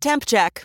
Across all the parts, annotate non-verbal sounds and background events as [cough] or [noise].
Temp check.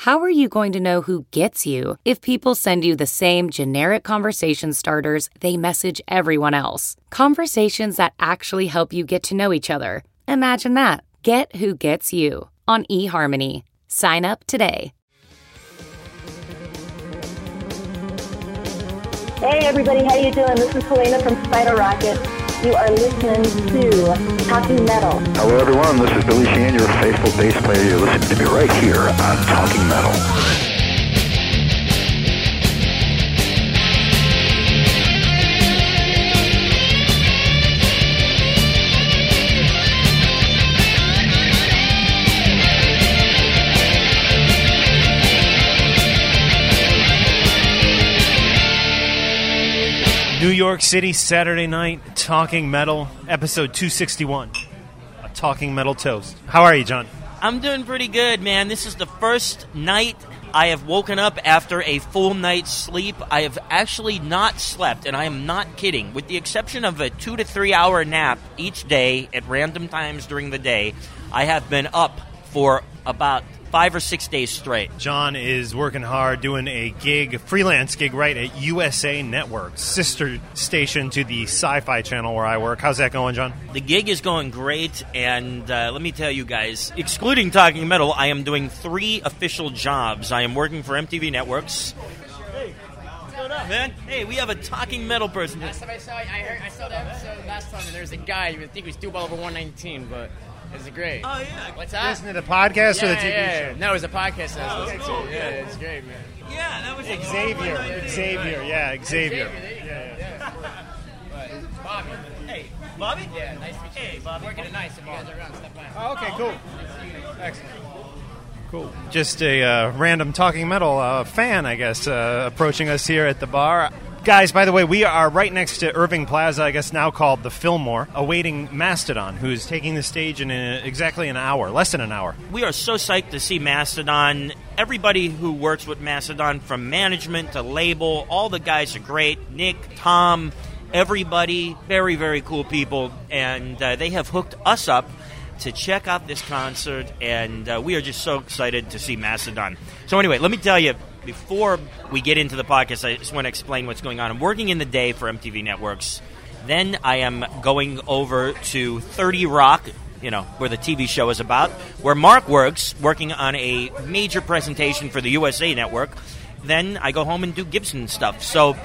How are you going to know who gets you if people send you the same generic conversation starters they message everyone else? Conversations that actually help you get to know each other. Imagine that. Get who gets you on eHarmony. Sign up today. Hey everybody, how are you doing? This is Helena from Spider Rocket. You are listening to Talking Metal. Hello, everyone. This is Billy Sheehan, your faithful bass player. You're listening to me right here on Talking Metal. New York City, Saturday night, Talking Metal, episode 261. A Talking Metal Toast. How are you, John? I'm doing pretty good, man. This is the first night I have woken up after a full night's sleep. I have actually not slept, and I am not kidding. With the exception of a two to three hour nap each day at random times during the day, I have been up for about five or six days straight. John is working hard doing a gig, freelance gig, right, at USA Network, sister station to the Sci Fi channel where I work. How's that going, John? The gig is going great, and uh, let me tell you guys, excluding Talking Metal, I am doing three official jobs. I am working for MTV Networks. Hey, what's going on, man? Hey, we have a Talking Metal person. Last time I saw, I heard, I saw the episode last time, and there was a guy. You would think he was too well over 119, but it was great. Oh yeah, What's that? Listen to the podcast or the TV yeah. show? No, it was a podcast. I was Oh, listening cool. to. Yeah, it's great, man. yeah, that was Xavier. Xavier, yeah, Xavier. there you go. Yeah. But Bobby. Hey, Bobby. Yeah, nice to meet you. Hey, Bobby. Working tonight, so if you guys are around, step by. Oh, okay, cool. Excellent. Cool. Just a uh, random talking metal uh, fan, I guess, uh, approaching us here at the bar. Guys, by the way, we are right next to Irving Plaza, I guess now called the Fillmore, awaiting Mastodon, who's taking the stage in a, exactly an hour, less than an hour. We are so psyched to see Mastodon. Everybody who works with Mastodon, from management to label, all the guys are great. Nick, Tom, everybody, very, very cool people. And uh, they have hooked us up to check out this concert, and uh, we are just so excited to see Mastodon. So, anyway, let me tell you. Before we get into the podcast, I just want to explain what's going on. I'm working in the day for MTV Networks. Then I am going over to 30 Rock, you know, where the TV show is about, where Mark works, working on a major presentation for the USA Network. Then I go home and do Gibson stuff. So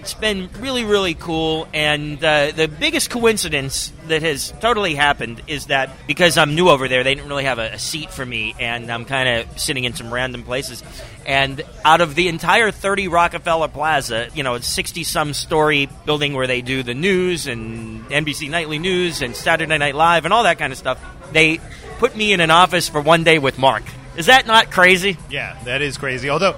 it's been really, really cool. And uh, the biggest coincidence that has totally happened is that because I'm new over there, they didn't really have a, a seat for me, and I'm kind of sitting in some random places. And out of the entire 30 Rockefeller Plaza, you know, 60 some story building where they do the news and NBC Nightly News and Saturday Night Live and all that kind of stuff, they put me in an office for one day with Mark. Is that not crazy? Yeah, that is crazy. Although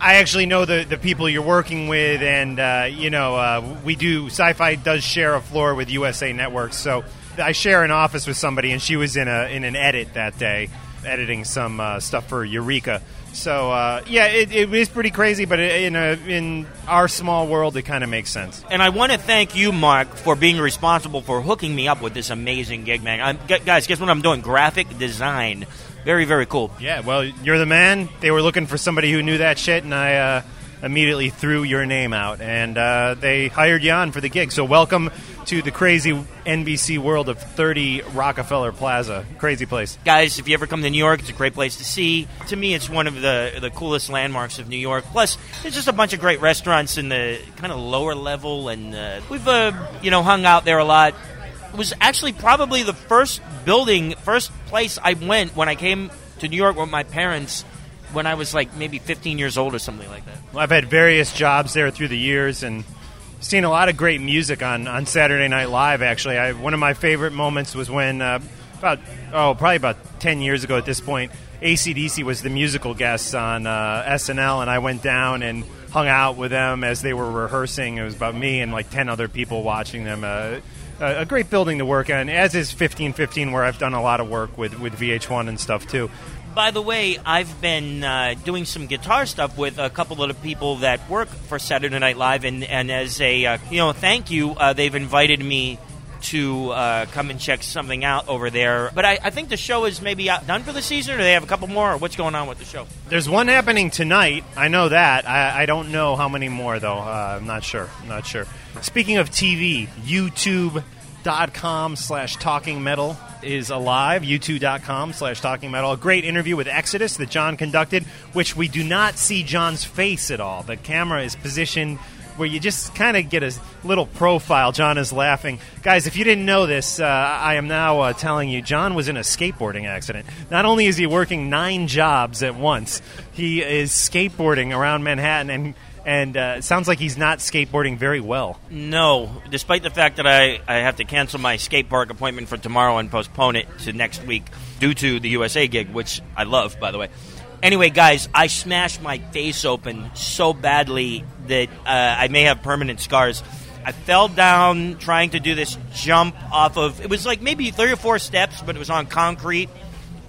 I actually know the, the people you're working with, and uh, you know, uh, we do Sci-Fi does share a floor with USA Networks, so I share an office with somebody, and she was in a in an edit that day, editing some uh, stuff for Eureka. So uh, yeah, it, it is pretty crazy, but in a in our small world, it kind of makes sense. And I want to thank you, Mark, for being responsible for hooking me up with this amazing gig, man. I'm, guys, guess what I'm doing? Graphic design. Very, very cool. Yeah, well, you're the man. They were looking for somebody who knew that shit, and I uh, immediately threw your name out, and uh, they hired you on for the gig. So welcome to the crazy NBC world of 30 Rockefeller Plaza. Crazy place. Guys, if you ever come to New York, it's a great place to see. To me, it's one of the the coolest landmarks of New York. Plus, there's just a bunch of great restaurants in the kind of lower level, and uh, we've uh, you know hung out there a lot. Was actually probably the first building, first place I went when I came to New York with my parents when I was like maybe 15 years old or something like that. Well, I've had various jobs there through the years and seen a lot of great music on, on Saturday Night Live. Actually, I, one of my favorite moments was when uh, about oh probably about 10 years ago at this point, ACDC was the musical guest on uh, SNL, and I went down and hung out with them as they were rehearsing. It was about me and like 10 other people watching them. Uh, a great building to work on, as is 1515, where I've done a lot of work with, with VH1 and stuff too. By the way, I've been uh, doing some guitar stuff with a couple of the people that work for Saturday Night Live, and, and as a uh, you know thank you, uh, they've invited me to uh, come and check something out over there. But I, I, think the show is maybe done for the season, or they have a couple more, or what's going on with the show? There's one happening tonight. I know that. I, I don't know how many more, though. Uh, I'm not sure. I'm not sure. Speaking of TV, youtube.com slash talking metal is alive. youtube.com slash talking metal. A great interview with Exodus that John conducted, which we do not see John's face at all. The camera is positioned where you just kind of get a little profile. John is laughing. Guys, if you didn't know this, uh, I am now uh, telling you John was in a skateboarding accident. Not only is he working nine jobs at once, he is skateboarding around Manhattan and and uh, sounds like he's not skateboarding very well. No, despite the fact that I, I have to cancel my skate park appointment for tomorrow and postpone it to next week due to the USA gig, which I love, by the way. Anyway, guys, I smashed my face open so badly that uh, I may have permanent scars. I fell down trying to do this jump off of. It was like maybe three or four steps, but it was on concrete.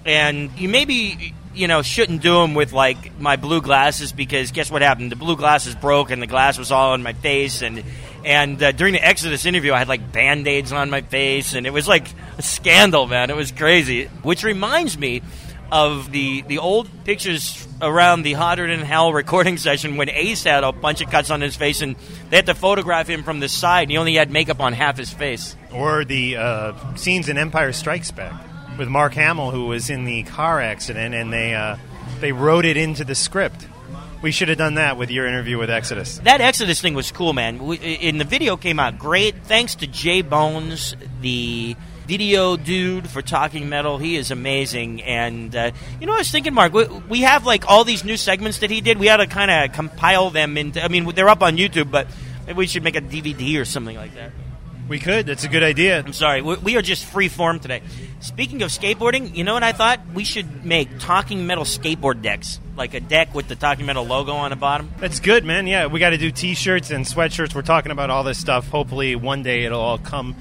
And you maybe you know, shouldn't do them with like my blue glasses because guess what happened? The blue glasses broke and the glass was all in my face and and uh, during the Exodus interview, I had like band aids on my face and it was like a scandal, man. It was crazy. Which reminds me of the the old pictures around the Hotter Than Hell recording [laughs] session when Ace had a bunch of cuts on his face and they had to photograph him from the side. and He only had makeup on half his face. Or the uh, scenes in Empire Strikes Back with Mark Hamill, who was in the car accident, and they uh, they wrote it into the script. We should have done that with your interview with Exodus. That Exodus thing was cool, man. We, and the video came out great. Thanks to Jay Bones, the video dude for Talking Metal. He is amazing. And uh, you know, I was thinking, Mark, we, we, have like all these new segments that he did. We ought to kind of compile them into. I mean, they're up on YouTube, but maybe we should make a DVD or something like that. We could. That's a good idea. I'm sorry. We are just free form today. Speaking of skateboarding, you know what I thought? We should make talking metal skateboard decks. Like a deck with the talking metal logo on the bottom. That's good, man. Yeah, we got to do t shirts and sweatshirts. We're talking about all this stuff. Hopefully, one day it'll all come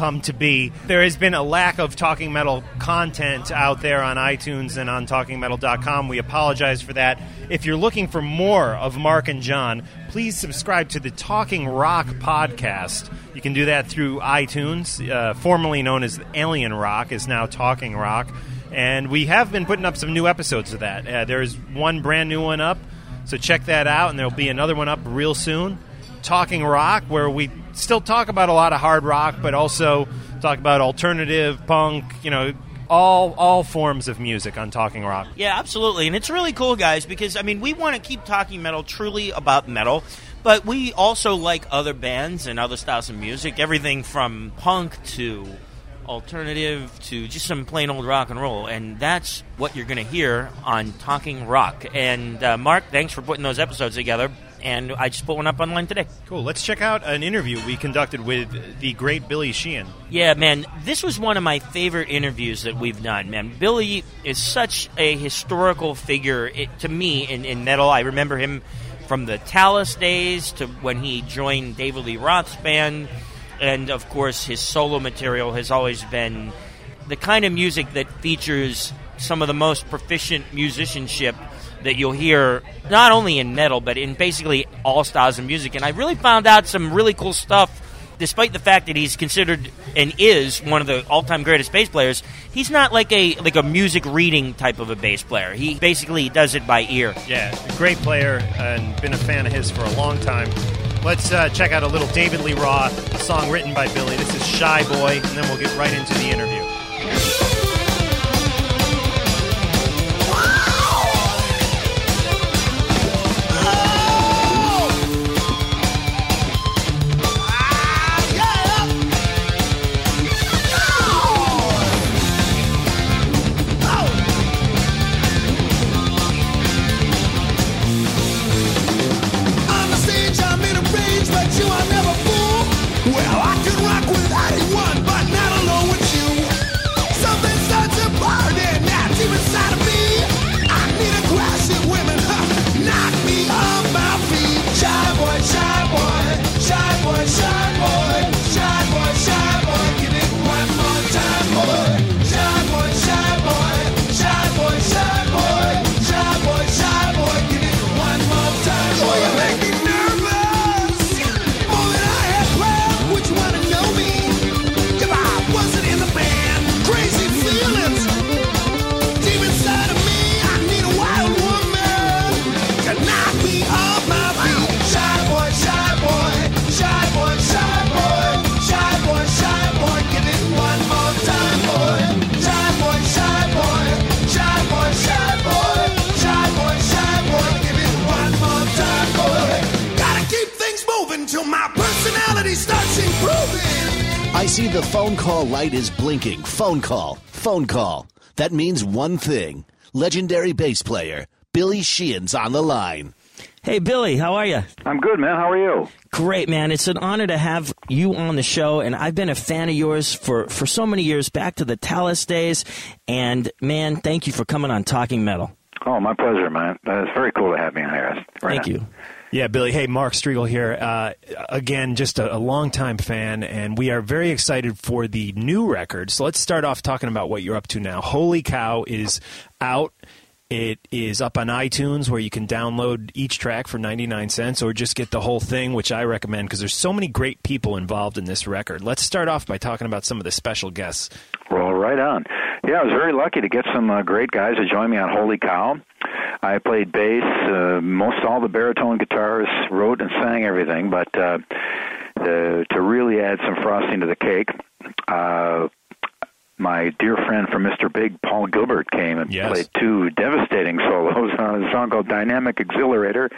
come to be. There has been a lack of Talking Metal content out there on iTunes and on TalkingMetal.com. We apologize for that. If you're looking for more of Mark and John, please subscribe to the Talking Rock podcast. You can do that through iTunes, uh, formerly known as Alien Rock, is now Talking Rock. And we have been putting up some new episodes of that. Uh, there's one brand new one up, so check that out, and there'll be another one up real soon. Talking Rock, where we still talk about a lot of hard rock, but also talk about alternative punk, you know, all all forms of music on Talking Rock. Yeah, absolutely, and it's really cool, guys, because I mean, we want to keep talking metal truly about metal, but we also like other bands and other styles of music, everything from punk to alternative to just some plain old rock and roll, and that's what you're going to hear on Talking Rock. And uh, Mark, thanks for putting those episodes together and I just put one up online today. Cool. Let's check out an interview we conducted with the great Billy Sheehan. Yeah, man, this was one of my favorite interviews that we've done. Man, Billy is such a historical figure it, to me in, in metal. I remember him from the Talas days to when he joined David Lee Roth's band, and of course, his solo material has always been the kind of music that features some of the most proficient musicianship that you'll hear not only in metal but in basically all styles of music. And I really found out some really cool stuff despite the fact that he's considered and is one of the all-time greatest bass players, he's not like a like a music reading type of a bass player. He basically does it by ear. Yeah, great player and been a fan of his for a long time. Let's uh, check out a little David Lee Roth, song written by Billy. This is Shy Boy, and then we'll get right into the interview. Call light is blinking. Phone call. Phone call. That means one thing. Legendary bass player, Billy Sheehan's on the line. Hey, Billy, how are you? I'm good, man. How are you? Great, man. It's an honor to have you on the show, and I've been a fan of yours for, for so many years, back to the Talas days. And, man, thank you for coming on Talking Metal. Oh, my pleasure, man. Uh, It's very cool to have me on here. Right Thank on. you. Yeah, Billy. Hey, Mark Strigl here. Uh, again, just a, a longtime fan, and we are very excited for the new record. So let's start off talking about what you're up to now. Holy Cow is out. It is up on iTunes where you can download each track for 99 cents or just get the whole thing, which I recommend because there's so many great people involved in this record. Let's start off by talking about some of the special guests. Well, right on. Yeah, I was very lucky to get some uh, great guys to join me on Holy Cow. I played bass, uh, most all the baritone guitars, wrote and sang everything, but uh, the, to really add some frosting to the cake, uh, my dear friend from Mr. Big, Paul Gilbert, came and Yes. played two devastating solos on a song called Dynamic Exhilarator,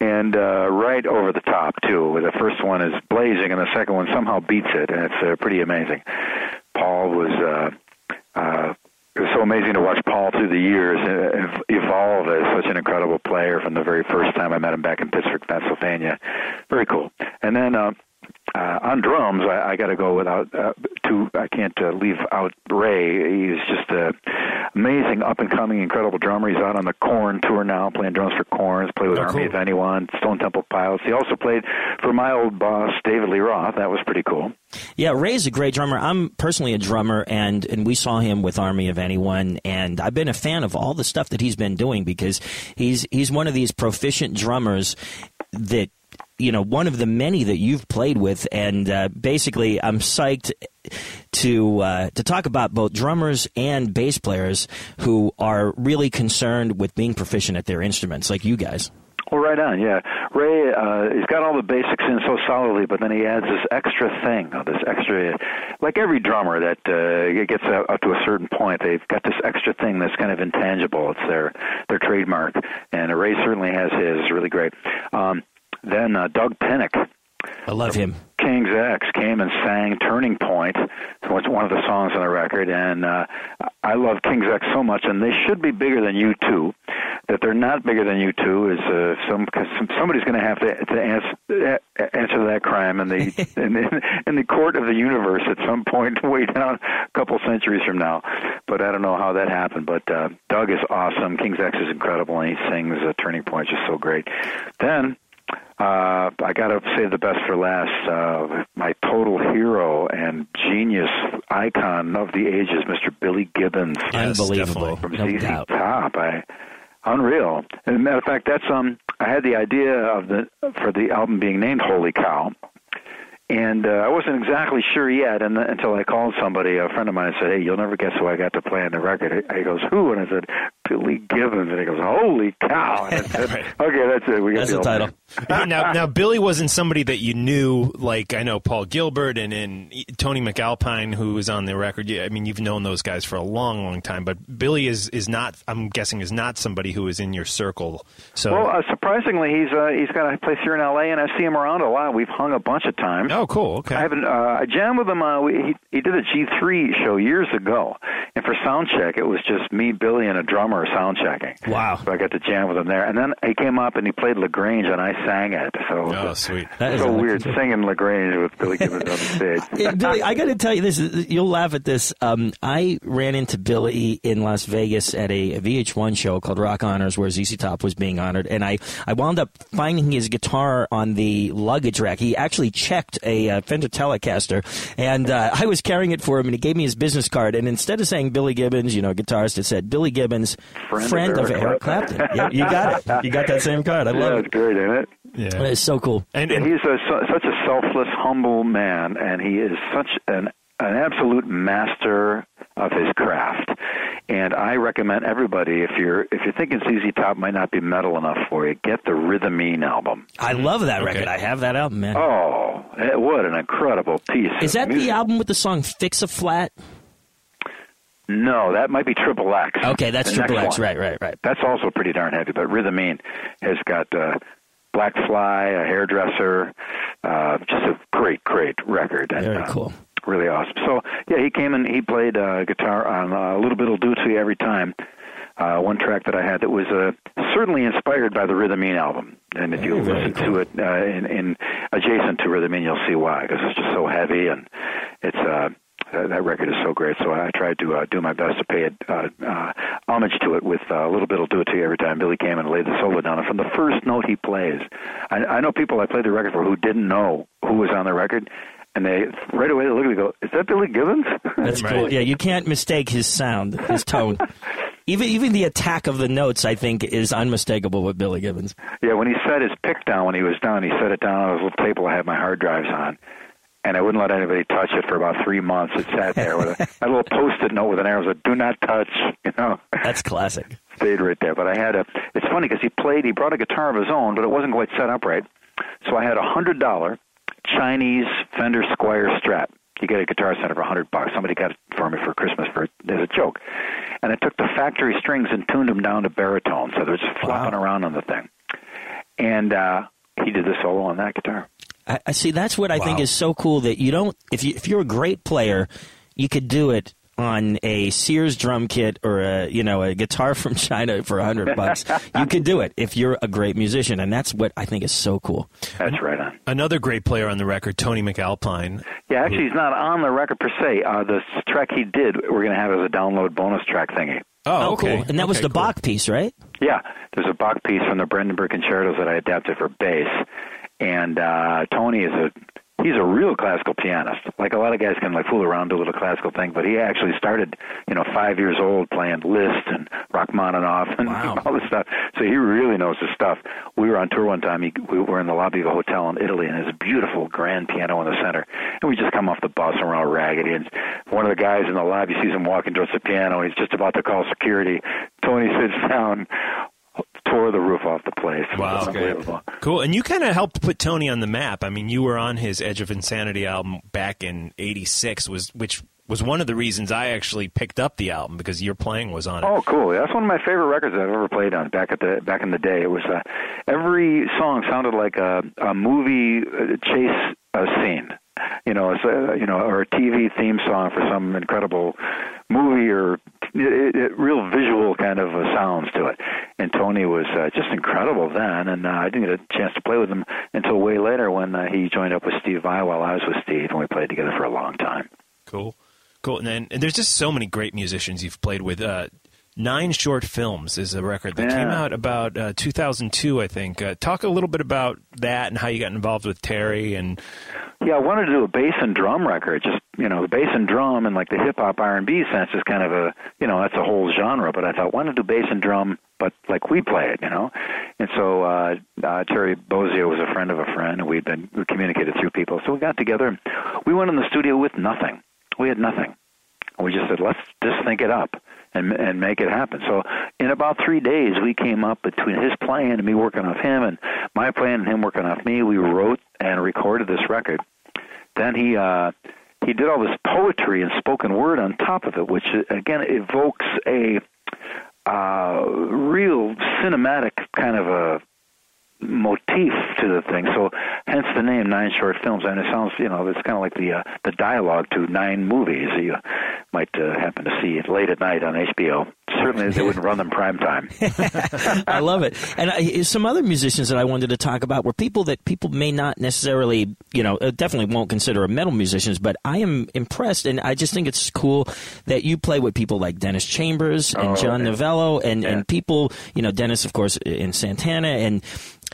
and uh, right over the top, too. The first one is blazing, and the second one somehow beats it, and it's uh, pretty amazing. Paul was. Uh, uh, it was so amazing to watch Paul through the years ev- evolve as such an incredible player from the very first time I met him back in Pittsburgh, Pennsylvania. Very cool. And then uh, uh, on drums, I, I got to go without uh, two. I can't uh, leave out Ray. He's just an amazing, up and coming, incredible drummer. He's out on the Korn tour now, playing drums for Korn. He's played with Oh, Army cool. of Anyone, Stone Temple Pilots. He also played for my old boss, David Lee Roth. That was pretty cool. Yeah, Ray's a great drummer. I'm personally a drummer, and, and we saw him with Army of Anyone, and I've been a fan of all the stuff that he's been doing because he's he's one of these proficient drummers that you know one of the many that you've played with, and uh, basically I'm psyched to uh, to talk about both drummers and bass players who are really concerned with being proficient at their instruments, like you guys. Well, right on, yeah. Ray, uh, he's got all the basics in so solidly, but then he adds this extra thing, uh, this extra, like every drummer that uh, gets up up to a certain point, they've got this extra thing that's kind of intangible. It's their their trademark, and Ray certainly has his. Really great. Um, then uh, Doug Pinnick. I love him. King's X came and sang Turning Point, which one of the songs on the record, and uh, I love King's X so much, and they should be bigger than you two. That they're not bigger than U2 is uh, some, cause somebody's going to have to to answer answer that crime in the [laughs] in, in, in the court of the universe at some point, [laughs] way down a couple centuries from now. But I don't know how that happened. But uh, Doug is awesome. King's X is incredible, and he sings uh, Turning Point just so great. Then uh, I got to say the best for last. Uh, my total hero and genius icon of the ages, Mr. Billy Gibbons Yes, Unbelievable, from no ZZ doubt. Top. I unreal. As a matter of fact, that's um. I had the idea of the for the album being named Holy Cow. And uh, I wasn't exactly sure yet, and until I called somebody, a friend of mine, and said, "Hey, you'll never guess who I got to play on the record." He goes, "Who?" And I said, "Billy Gibbons." And he goes, "Holy cow!" And [laughs] I said, "Okay, that's it. We got That's the title. now, now Billy wasn't somebody that you knew. Like I know Paul Gilbert and, and Tony MacAlpine, who was on the record. I mean, you've known those guys for a long, long time. But Billy is is not. I'm guessing is not somebody who is in your circle. So Well, uh, surprisingly, he's uh, he's got a place here in L.A. and I see him around a lot. We've hung a bunch of times. Oh, cool. Okay. I haven't. Uh, I jammed with him. Uh, we, he he did a G3 show years ago, and for sound check, it was just me, Billy, and a drummer sound checking. Wow. So I got to jam with him there, and then he came up and he played La Grange, and I sang it. So oh, sweet. That is so electric. weird singing La Grange with Billy Gibbons on the [laughs] stage. Billy, I got to tell you this. You'll laugh at this. Um, I ran into Billy in Las Vegas at a VH1 show called Rock Honors, where ZZ Top was being honored, and I, I wound up finding his guitar on the luggage rack. He actually checked a uh, Fender Telecaster, and uh, I was carrying it for him, and he gave me his business card, and instead of saying Billy Gibbons, you know, guitarist, it said Billy Gibbons, Friend of of Eric Eric Clapton. yeah, you got it. You got that same card. I [laughs] Yeah, love it's it. great, isn't it? Yeah. It's so cool. And, and he's a, such a selfless, humble man, and he is such an an absolute master of his craft. And I recommend everybody if you're if you're thinking ZZ Top might not be metal enough for you, get the Rhythmeen album. I love that Okay. record. I have that album, man. Oh, eh, what an incredible piece! Is of that the album with the song "Fix a Flat"? No, that might be Triple X. Okay, that's Triple X. one. Right, right, right. That's also pretty darn heavy. But Rhythmeen has got uh, Black Fly, a hairdresser, uh, just a great, great record. And, Very uh, cool. really awesome. So yeah, he came and he played uh, guitar on uh, a little bit will do every time. Uh, one track that I had that was uh, certainly inspired by the Rhythmeen album, and if you Very, listen to it uh, in, in adjacent to Rhythmeen, you'll see why because it's just so heavy and it's. Uh, that that record is so great, so I tried to uh, do my best to pay it uh, uh, homage to it with uh, a little bit. will do it to you every time. Billy came and laid the solo down, and from the first note he plays, I, I know people I played the record for who didn't know who was on the record, and they right away they look at me and go, "Is that Billy Gibbons?" That's Right. cool. Yeah, you can't mistake his sound, his tone. [laughs] even even the attack of the notes, I think, is unmistakable with Billy Gibbons. yeah, when he set his pick down when he was done, he set it down on his little table I had my hard drives on. And I wouldn't let anybody touch it for about three months. It sat there with a, [laughs] a little post-it note with an arrow that said, "Do not touch." You know, That's classic. [laughs] stayed right there. But I had a. It's funny because he played. He brought a guitar of his own, but it wasn't quite set up right. So I had a hundred dollar Chinese Fender Squier Strat. You get a guitar center for a hundred bucks. Somebody got it for me for Christmas for as a joke, and I took the factory strings and tuned them down to baritone, so they're just flopping around on the thing. And uh, he did the solo on that guitar. I, I see. That's what I think is so cool that you don't. If you if you're a great player, you could do it on a Sears drum kit or a you know a guitar [laughs] from China for a hundred bucks. you could do it if you're a great musician, and that's what I think is so cool. That's right on. another great player on the record, Tony MacAlpine. Yeah, actually, he's not on the record per se. Uh, the track he did, we're going to have as a download bonus track thingy. Oh, okay. cool. And that was the cool. Bach piece, right? Yeah, there's a Bach piece from the Brandenburg Concertos that I adapted for bass, and uh, Tony is a he's a real classical pianist. Like a lot of guys can like fool around do a little classical thing, but he actually started, you know, five years old playing Liszt and Rachmaninoff and [laughs] Wow. all this stuff. So he really knows his stuff. We were on tour one time. He, we were in the lobby of a hotel in Italy, and there's a beautiful grand piano in the center. And we just come off the bus and we're all raggedy. And one of the guys in the lobby sees him walking towards the piano. He's just about to call security. Tony sits [laughs] down, tore the roof off the place. Wow. unbelievable. Cool. And you kind of helped put Tony on the map. I mean, you were on his Edge of Insanity album back in 86 was which was one of the reasons I actually picked up the album because your playing was on it. Oh, cool! That's one of my favorite records I've ever played on. Back at the back in the day, it was uh, every song sounded like a, a movie uh, chase uh, scene. You know, a, you know, or a TV theme song for some incredible movie or it, it, real visual kind of uh, sounds to it. And Tony was uh, just incredible then, and uh, I didn't get a chance to play with him until way later when uh, he joined up with Steve Vai while I was with Steve, and we played together for a long time. Cool. Cool. And then and there's just so many great musicians you've played with. Uh, Nine Short Films is a record that Yeah. came out about uh, 2002, I think. Uh, talk a little bit about that and how you got involved with Terry and Yeah, I wanted to do a bass and drum record. Just you know, the bass and drum and like the hip hop R and B sense is kind of a you know that's a whole genre. But I thought, why not do bass and drum, but like we play it, you know? And so uh, uh, Terry Bozzio was a friend of a friend, and we'd been we communicated through people. So we got together. We went in the studio with nothing. We had nothing. And we just said, let's just think it up and and make it happen. So in about three days, we came up between his playing and me working off him, and my playing and him working off me. We wrote and recorded this record. Then he uh, he did all this poetry and spoken word on top of it, which again evokes a uh, real cinematic kind of a motif to the thing. So hence the name Nine Short Films, and it sounds you know it's kind of like the uh, the dialogue to nine movies that you might uh, happen to see late at night on HBO. Certainly they wouldn't run them prime time. [laughs] [laughs] I love it. And I, some other musicians that I wanted to talk about were people that people may not necessarily, you know, uh, definitely won't consider metal musicians, but I am impressed, and I just think it's cool that you play with people like Dennis Chambers and Oh, John okay. Novello, and, and people, you know, Dennis, of course, in Santana, and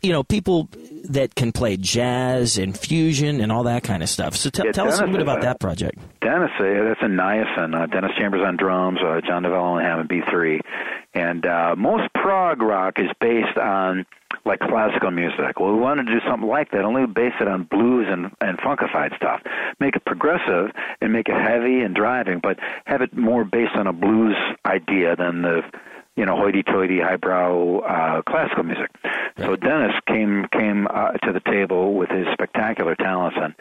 you know, people that can play jazz and fusion and all that kind of stuff. So t- Yeah, tell us a little bit about a- that project. Dennis, uh, that's in Niacin. Uh, Dennis Chambers on drums, uh, John Novello on Hammond B3. And uh, most prog rock is based on like classical music. Well, we wanted to do something like that, only base it on blues and, and funkified stuff. Make it progressive and make it heavy and driving, but have it more based on a blues idea than the you know, hoity-toity, highbrow uh, classical music. So Dennis came came uh, to the table with his spectacular talents, and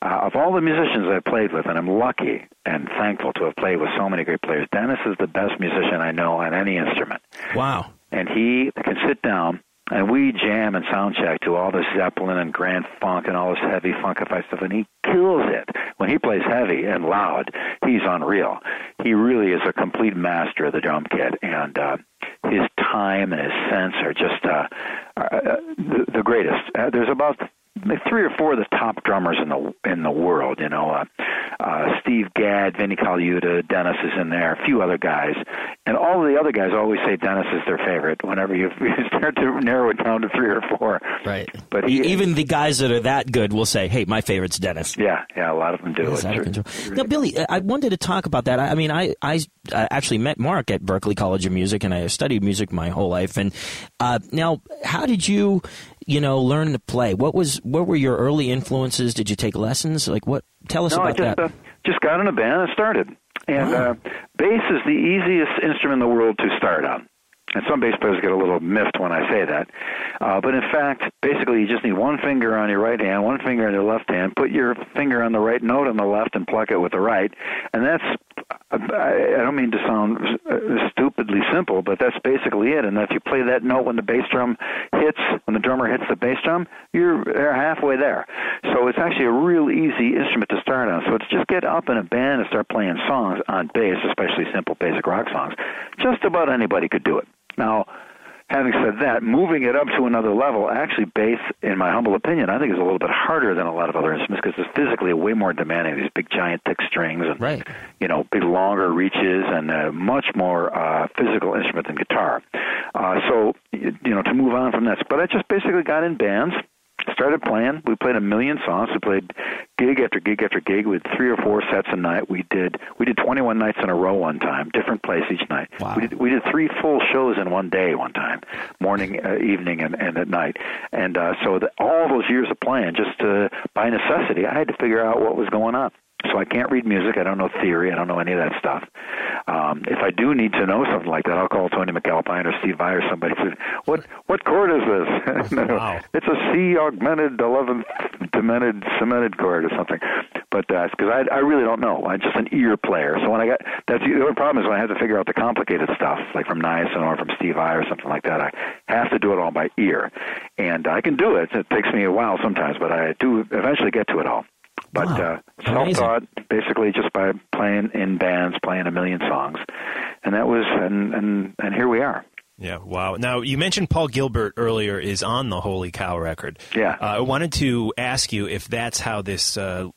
uh, of all the musicians I played with, and I'm lucky and thankful to have played with so many great players. Dennis is the best musician I know on any instrument, Wow. and he can sit down. And we jam and sound check to all this Zeppelin and Grand Funk and all this heavy funkified stuff, and he kills it. When he plays heavy and loud, he's unreal. He really is a complete master of the drum kit, and uh, his time and his sense are just uh, uh, the, the greatest. Uh, there's about three or four of the top drummers in the in the world. You know, uh, uh, Steve Gadd, Vinny Colaiuta, Dennis is in there, a few other guys, and all of the other guys always say Dennis is their favorite. Whenever you, [laughs] you start to narrow it down to three or four, Right. But he- even the guys that are that good will say, "Hey, my favorite's Dennis." yeah, yeah, a lot of them do. It's It's out of re- control. Now, Billy, I wanted to talk about that. I, I mean, I, I actually met Mark at Berklee College of Music, and I studied music my whole life. And uh, now, how did you, you know, learn to play? What was what were your early influences? Did you take lessons? Like, what? Tell us no, I about just that. uh, just got in a band and started. And Wow. uh, bass is the easiest instrument in the world to start on. And some bass players get a little miffed when I say that. Uh, but in fact, basically, you just need one finger on your right hand, one finger on your left hand. Put your finger on the right note on the left and pluck it with the right. And that's, I don't mean to sound stupidly simple, but that's basically it. And if you play that note when the bass drum hits, when the drummer hits the bass drum, you're halfway there. So it's actually a real easy instrument to start on. So it's just get up in a band and start playing songs on bass, especially simple basic rock songs. Just about anybody could do it. Now, having said that, moving it up to another level, actually, bass, in my humble opinion, I think is a little bit harder than a lot of other instruments because it's physically way more demanding. These big, giant, thick strings and Right. you know, big, longer reaches and a much more uh, physical instrument than guitar. Uh, so, you you know, to move on from that, but I just basically got in bands. Started playing. We played a million songs. We played gig after gig after gig. We had three or four sets a night. We did we did 21 nights in a row one time, different place each night. Wow. We did we did three full shows in one day one time, morning, uh, evening, and, and at night. And uh, so the, all those years of playing, just uh, by necessity, I had to figure out what was going on. So I can't read music. I don't know theory. I don't know any of that stuff. Um, if I do need to know something like that, I'll call Tony MacAlpine or Steve Vai or somebody. Say, what what chord is this? [laughs] Wow. It's a C augmented eleventh demented cemented chord or something. But because I I really don't know. I'm just an ear player. So when I got that's the other problem is when I have to figure out the complicated stuff, like from Niacin or from Steve Vai or something like that. I have to do it all by ear, and I can do it. It takes me a while sometimes, but I do eventually get to it all. But Wow. uh, self-taught, basically just by playing in bands, playing a million songs, and that was and and and here we are. Yeah, wow. Now, you mentioned Paul Gilbert earlier is on the Holy Cow record. Yeah. Uh, I wanted to ask you if that's how this uh,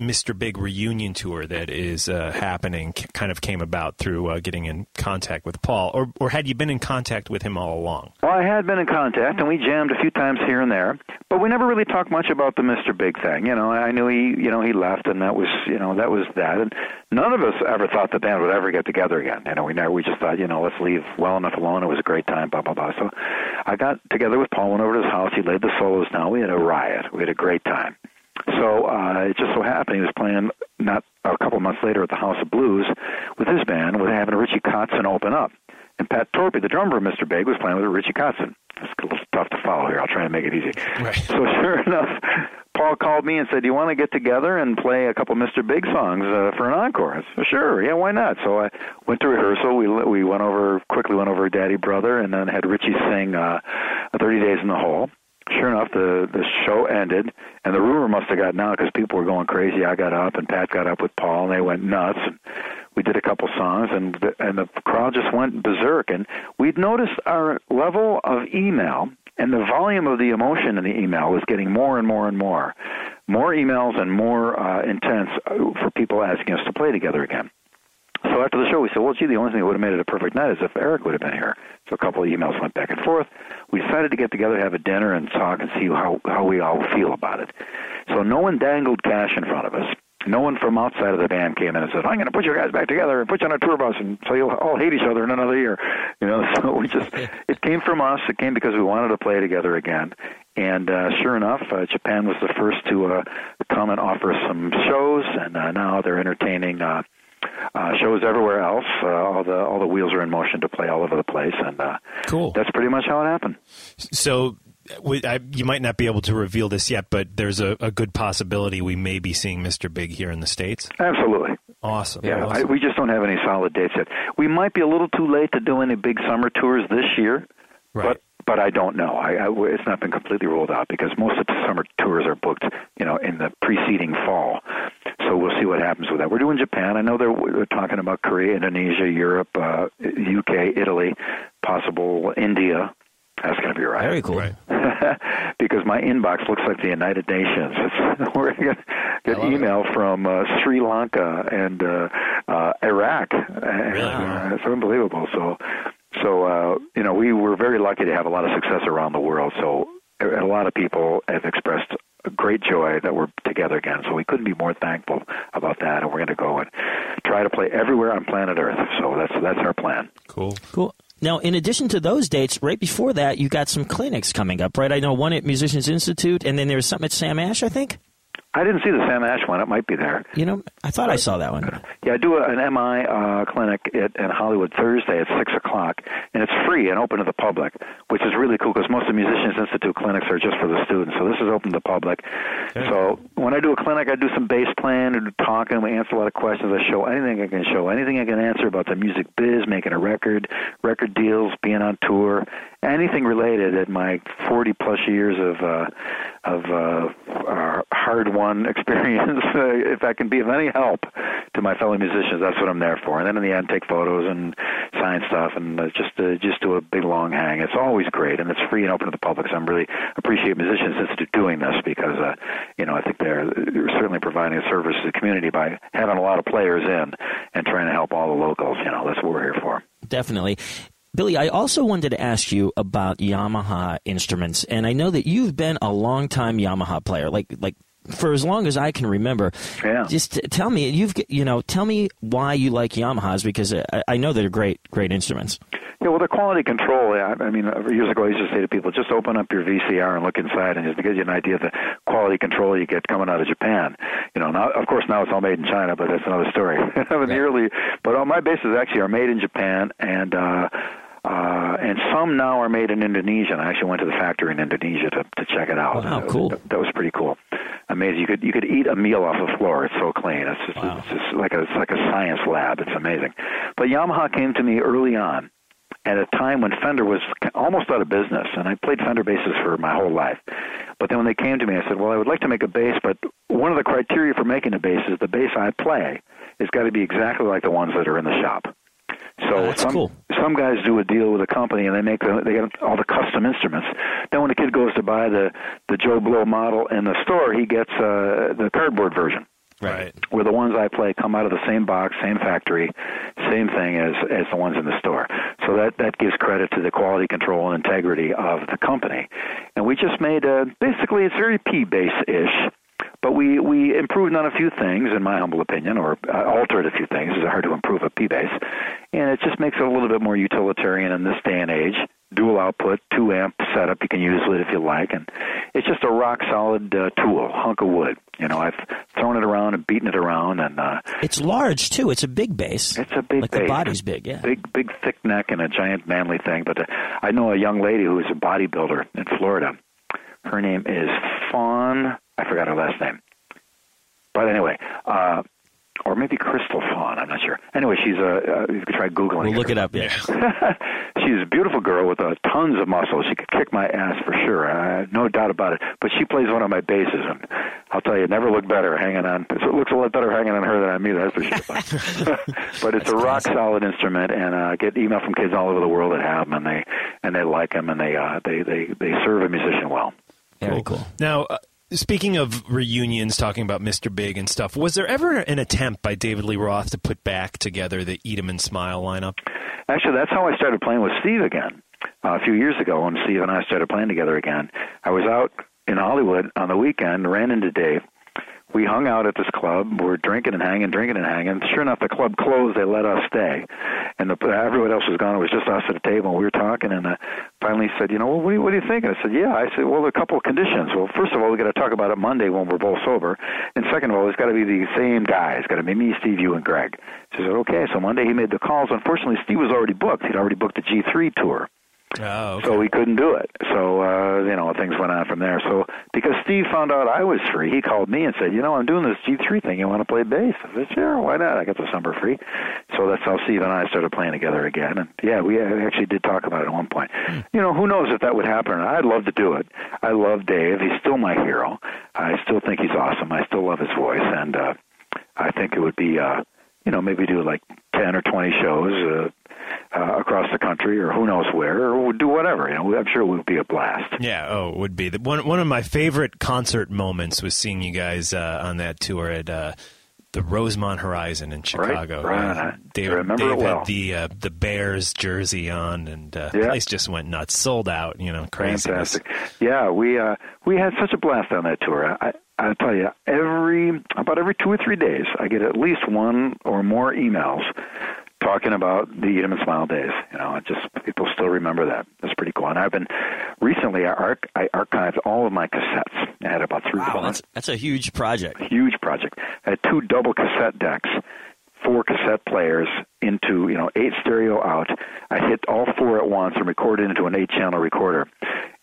Mr. Big reunion tour that is uh, happening kind of came about through uh, getting in contact with Paul, or or had you been in contact with him all along? Well, I had been in contact, and we jammed a few times here and there, but we never really talked much about the Mr. Big thing. You know, I knew he, you know, he left, and that was, you know, that was that. And none of us ever thought the band would ever get together again. You know, we never, we just thought, you know, let's leave well enough alone. It was a great time, blah blah blah. So, I got together with Paul, went over to his house. He laid the solos down. We had a riot. We had a great time. So uh, it just so happened he was playing not a couple months later at the House of Blues with his band, with having Richie Kotzen open up. And Pat Torpey, the drummer of Mr. Big, was playing with Richie Kotzen. It's a little tough to follow here. I'll try to make it easy. Right. So [laughs] sure enough, Paul called me and said, "Do you want to get together and play a couple Mr. Big songs uh, for an encore?" I said, "Sure, yeah, why not?" So I went to rehearsal. We we went over quickly, went over Daddy Brother, and then had Richie sing uh, "30 Days in the Hole." Sure enough, the the show ended, and the rumor must have gotten out because people were going crazy. I got up, and Pat got up with Paul, and they went nuts. And we did a couple songs, and the, and the crowd just went berserk. And we'd noticed our level of email and the volume of the emotion in the email was getting more and more and more, more emails and more uh, intense uh, for people asking us to play together again. So after the show, we said, well, gee, the only thing that would have made it a perfect night is if Eric would have been here. So a couple of emails went back and forth. We decided to get together, have a dinner, and talk and see how, how we all feel about it. So no one dangled cash in front of us. No one from outside of the band came in and said, I'm going to put you guys back together and put you on a tour bus and so you'll all hate each other in another year. You know, [laughs] so we just, it came from us. It came because we wanted to play together again. And uh, sure enough, uh, Japan was the first to uh, come and offer some shows, and uh, now they're entertaining uh, uh, shows everywhere else. Uh, all the all the wheels are in motion to play all over the place, and uh, Cool. that's pretty much how it happened. So we, I, you might not be able to reveal this yet, but there's a, a good possibility we may be seeing Mr. Big here in the states. Absolutely. Awesome. Yeah, I, we just don't have any solid dates yet. We might be a little too late to do any big summer tours this year, Right. but but I don't know. I, I, it's not been completely ruled out because most of the summer tours are booked, you know, in the preceding fall. So we'll see what happens with that. We're doing Japan. I know they're, they're talking about Korea, Indonesia, Europe, uh, UK, Italy, possible India. That's going to be right. Very cool. Right. [laughs] because my inbox looks like the United Nations. It's, [laughs] we're going to get email from uh, Sri Lanka and uh, uh, Iraq. Really? uh, it's unbelievable. So, so uh, you know, we were very lucky to have a lot of success around the world. So, a lot of people have expressed great joy that we're together again. So we couldn't be more thankful about that. And we're going to go and try to play everywhere on planet Earth. So that's that's our plan. Cool. Cool. Now, in addition to those dates, right before that, you got some clinics coming up, right? I know one at Musicians Institute, and then there was something at Sam Ash, I think. I didn't see the Sam Ash one. It might be there. You know, I thought I saw that one. Yeah, I do an MI uh, clinic at, in Hollywood Thursday at six o'clock, and it's free and open to the public, which is really cool because most of the Musicians Institute clinics are just for the students. So this is open to the public. So when I do a clinic, I do some bass playing and talking. We answer a lot of questions. I show anything I can show, anything I can answer about the music biz, making a record, record deals, being on tour, anything related. At my forty plus years of uh, of uh, uh, hard won [laughs] experience, uh, if I can be of any help to my fellow musicians, that's what I'm there for. And then in the end, take photos and sign stuff, and uh, just uh, just do a big long hang. It's always great, and it's free and open to the public. So I'm really appreciate Musicians Institute doing this because uh, you know I think they're, they're certainly providing a service to the community by having a lot of players in and trying to help all the locals. You know that's what we're here for. Definitely. Billy, I also wanted to ask you about Yamaha instruments, and I know that you've been a long-time Yamaha player, like like for as long as I can remember. Yeah. Just tell me, you've you know, tell me why you like Yamahas because I, I know they're great, great instruments. Yeah, well, the quality control. I, I mean, uh, years ago, I used to say to people, just open up your VCR and look inside, and just give you an idea of the quality control you get coming out of Japan. You know, now of course now it's all made in China, but that's another story. [laughs] in the early, but all my basses actually are made in Japan, and uh, uh, and some now are made in Indonesia. And I actually went to the factory in Indonesia to to check it out. Wow, That was- cool. That, that was pretty cool. Amazing. You could you could eat a meal off the floor. It's so clean. It's just it's just like a it's like a science lab. It's amazing. But Yamaha came to me early on at a time when Fender was almost out of business, and I played Fender basses for my whole life. But then when they came to me, I said, "Well, I would like to make a bass, but one of the criteria for making a bass is the bass I play has got to be exactly like the ones that are in the shop." So That's some cool. some guys do a deal with a company and they make the, they get all the custom instruments. Then when the kid goes to buy the the Joe Blow model in the store, he gets uh, the cardboard version. Right. where the ones I play come out of the same box, same factory, same thing as as the ones in the store. So that that gives credit to the quality control and integrity of the company. And we just made a basically it's very P bass ish. But we, we improved on a few things, in my humble opinion, or uh, altered a few things. It's hard to improve a P bass, and it just makes it a little bit more utilitarian in this day and age. Dual output, two amp setup. You can use it if you like, and it's just a rock solid uh, tool, hunk of wood. You know, I've thrown it around and beaten it around, and uh, It's large too. It's a big bass. it's a big like bass. the body's big. Yeah. big, big, thick neck and a giant manly thing. But uh, I know a young lady who is a bodybuilder in Florida. Her name is Fawn. I forgot her last name. But anyway, uh, or maybe Crystal Fawn. I'm not sure. Anyway, she's a. Uh, you could try googling. We'll her. look it up. Yeah. [laughs] she's a beautiful girl with uh, tons of muscle. She could kick my ass for sure. Uh, no doubt about it. But she plays one of my basses, and I'll tell you, it never looked better hanging on. It looks a lot better hanging on her than on me. That's for sure. [laughs] [laughs] but it's a rock solid instrument, and uh, I get email from kids all over the world that have them, and they and they like them, and they uh, they they they serve a musician well. Very cool. Now, uh, speaking of reunions, talking about Mr. Big and stuff, was there ever an attempt by David Lee Roth to put back together the Eat 'em and Smile lineup? Actually, that's how I started playing with Steve again uh, a few years ago when Steve and I started playing together again. I was out in Hollywood on the weekend, ran into Dave. We hung out at this club. We're drinking and hanging, drinking and hanging. Sure enough, the club closed. They let us stay, and the, everyone else was gone. It was just us at the table. We were talking, and uh, finally said, "You know, well, what do you, what do you think?" And I said, "Yeah." I said, "Well, there are a couple of conditions. Well, first of all, we got to talk about it Monday when we're both sober, and second of all, it's got to be the same guy. It's got to be me, Steve, you, and Gregg." She said, "Okay." So Monday he made the calls. Unfortunately, Steve was already booked. He'd already booked the G3 tour. Oh, So he couldn't do it. So uh, you know things went on from there. So because Steve found out I was free, he called me and said, "You know, I'm doing this G3 thing. You want to play bass?" I said, "Sure, why not? I got this number free." So that's how Steve and I started playing together again. And yeah, we actually did talk about it at one point. You know, who knows if that would happen? or not. I'd love to do it. I love Dave. He's still my hero. I still think he's awesome. I still love his voice, and uh, I think it would be. Uh, you know, maybe do like 10 or 20 shows uh, uh, across the country or who knows where, or we'll do whatever. You know, I'm sure it would be a blast. Yeah, oh, it would be. The, one one of my favorite concert moments was seeing you guys uh, on that tour at uh, the Rosemont Horizon in Chicago. right. Uh, I Dave, remember Dave it well. had the uh, the Bears jersey on, and uh, the place just went nuts, sold out. You know, crazy. Fantastic. Yeah, we uh, we had such a blast on that tour. I I tell you, every about every two or three days, I get at least one or more emails talking about the Eat 'em and Smile days. You know, it just people still remember that. That's pretty cool. And I've been recently I, arch- I archived all of my cassettes. I had about three. Wow, that's that's a huge project. huge project. I had two double cassette decks, four cassette players into, you know, eight stereo out. I hit all four at once and recorded into an eight channel recorder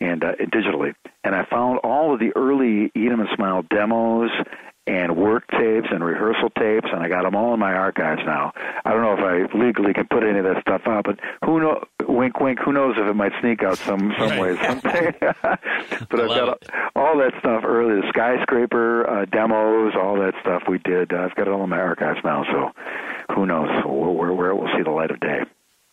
and uh, digitally. And I found all of the early Eat 'em and Smile demos and work tapes and rehearsal tapes, and I got them all in my archives now. I don't know if I legally can put any of that stuff out, but who know? Wink, wink. Who knows if it might sneak out some some ways someday? [laughs] but I've got all that stuff early, the skyscraper uh, demos, all that stuff we did. Uh, I've got it all in my archives now, so who knows where, where, where it will see the light of day.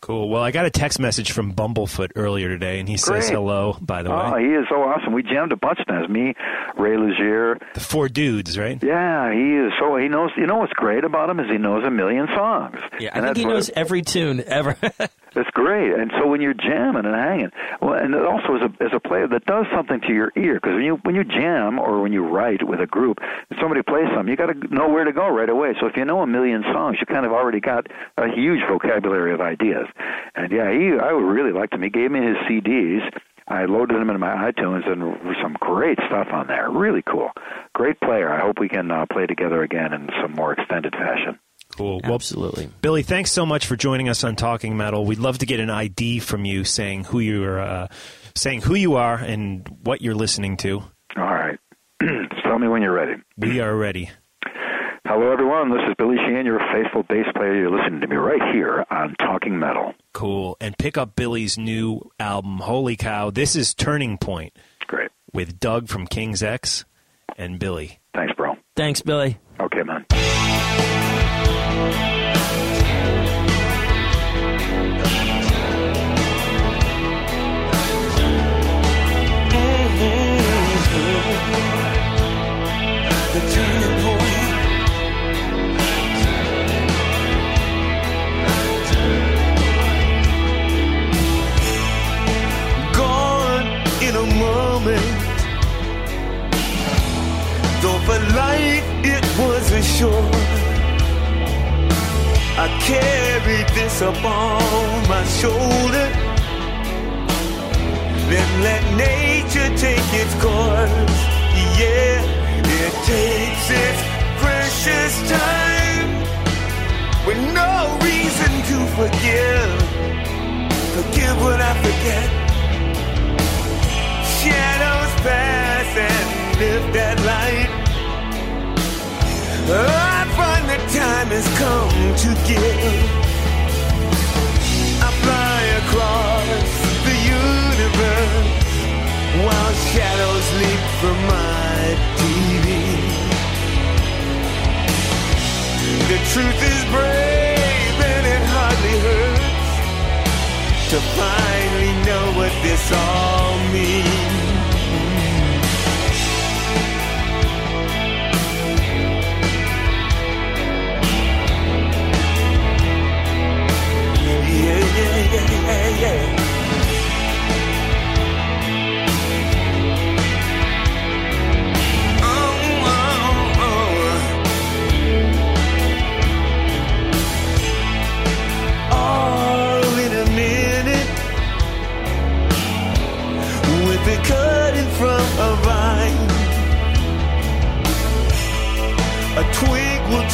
Cool. Well, I got a text message from Bumblefoot earlier today, and he says hello. By the oh, way, Oh, he is so awesome. We jammed a bunch of times. Me, Ray Luzier. the four dudes, right? Yeah, he is so he knows. You know what's great about him is he knows a million songs. Yeah, I And think he what- knows every tune ever. [laughs] That's great. And so when you're jamming and hanging, well, and it also as a as a player that does something to your ear because when you when you jam or when you write with a group, if somebody plays something, you got to know where to go right away. So if you know a million songs, you kind of already got a huge vocabulary of ideas. And yeah, he I would really liked him. He gave me his CDs. I loaded them into my iTunes and was some great stuff on there. Really cool. Great player. I hope we can uh, play together again in some more extended fashion. Cool. Well, Absolutely. Billy, thanks so much for joining us on Talking Metal. We'd love to get an ID from you saying who you're, uh, saying who you are and what you're listening to. All right. [clears throat] Just tell me when you're ready. We are ready. Hello, everyone. This is Billy Sheehan, your faithful bass player. You're listening to me right here on Talking Metal. Cool. And pick up Billy's new album, Holy Cow. This is Turning Point Great. with Doug from King's X and Billy. Thanks, bro. Thanks, Billy. Okay, man.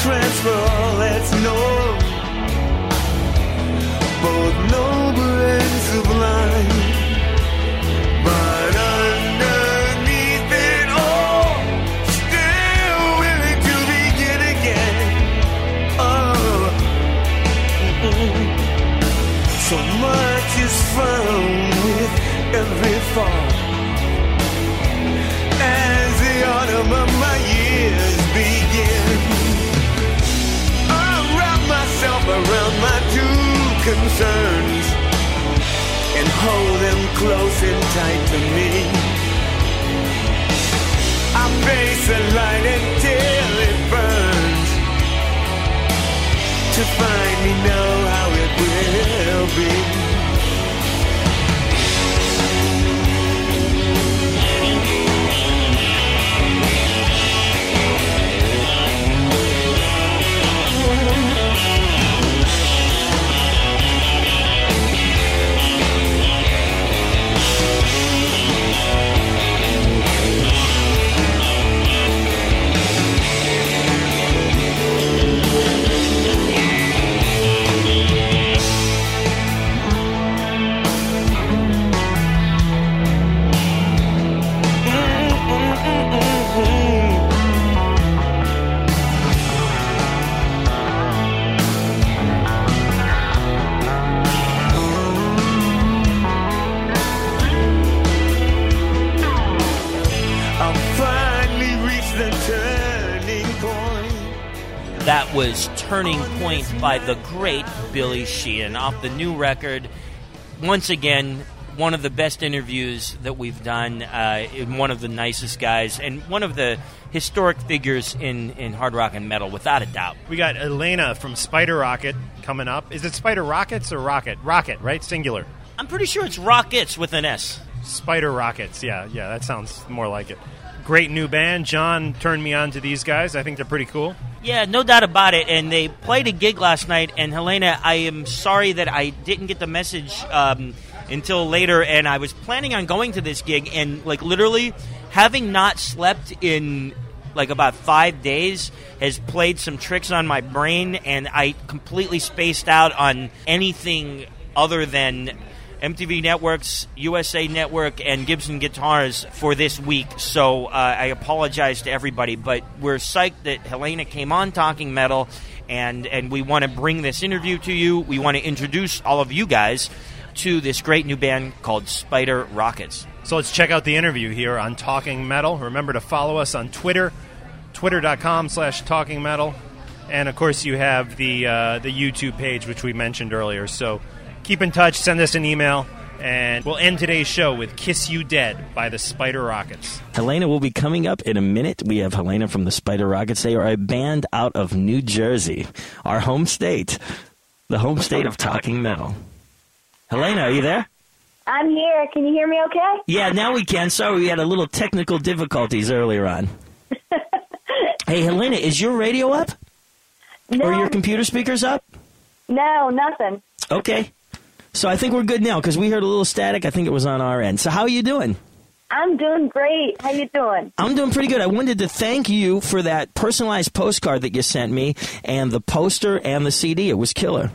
Transfer all that's known both noble and sublime. But underneath it all, still willing to begin again. Oh, so much is found with every fall. Myself around my two concerns and hold them close and tight to me. I face the light until it burns to finally know how it will be. That was Turning Point by the great Billy Sheehan off the new record. Once again, one of the best interviews that we've done, uh, and one of the nicest guys, and one of the historic figures in, in hard rock and metal, without a doubt. We got Elena from Spider Rocket coming up. Is it Spider Rockets or Rocket? Rocket, right? Singular. I'm pretty sure it's Rockets with an S. Spider Rockets. Yeah, yeah, that sounds more like it. Great new band. John turned me on to these guys. I think they're pretty cool. Yeah, no doubt about it. And they played a gig last night. And Helena, I am sorry that I didn't get the message um, until later. And I was planning on going to this gig, and like literally, having not slept in like about five days has played some tricks on my brain, and I completely spaced out on anything other than MTV Networks, USA Network, and Gibson Guitars for this week. So uh, I apologize to everybody, but we're psyched that Helena came on Talking Metal, and and we want to bring this interview to you. We want to introduce all of you guys to this great new band called Spider Rockets. So let's check out the interview here on Talking Metal. Remember to follow us on Twitter, twitter.com slash talking metal. And of course, you have the, uh, the YouTube page, which we mentioned earlier. So keep in touch, send us an email, and we'll end today's show with Kiss You Dead by the Spider Rockets. Helena will be coming up in a minute. We have Helena from the Spider Rockets. They are a band out of New Jersey, our home state, the home state of talking metal. Helena, are you there? I'm here. Can you hear me okay? Yeah, now we can. Sorry, we had a little technical difficulties earlier on. [laughs] Hey, Helena, is your radio up? No. Or your computer speakers up? No, nothing. Okay. So I think we're good now because we heard a little static. I think it was on our end. So how are you doing? I'm doing great. How you doing? I'm doing pretty good. I wanted to thank you for that personalized postcard that you sent me and the poster and the CD. It was killer.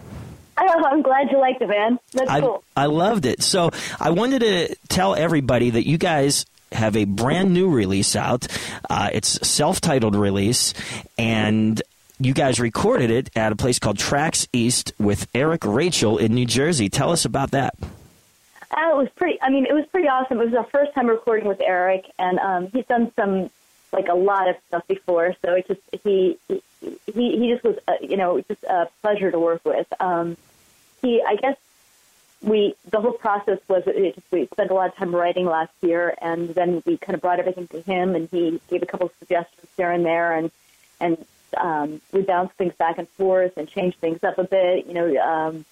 Oh, I'm glad you liked it, man. That's I, cool. I loved it. So I wanted to tell everybody that you guys have a brand new release out. Uh, it's self-titled release, and you guys recorded it at a place called Tracks East with Eric Rachel in New Jersey. Tell us about that. Oh, it was pretty. I mean, it was pretty awesome. It was our first time recording with Eric, and um, he's done some, like a lot of stuff before. So it just he he he just was, uh, you know, just a pleasure to work with. Um, he, I guess, we the whole process was it just we spent a lot of time writing last year, and then we kind of brought everything to him, and he gave a couple of suggestions here and there, and and um, we bounced things back and forth and changed things up a bit, you know, um,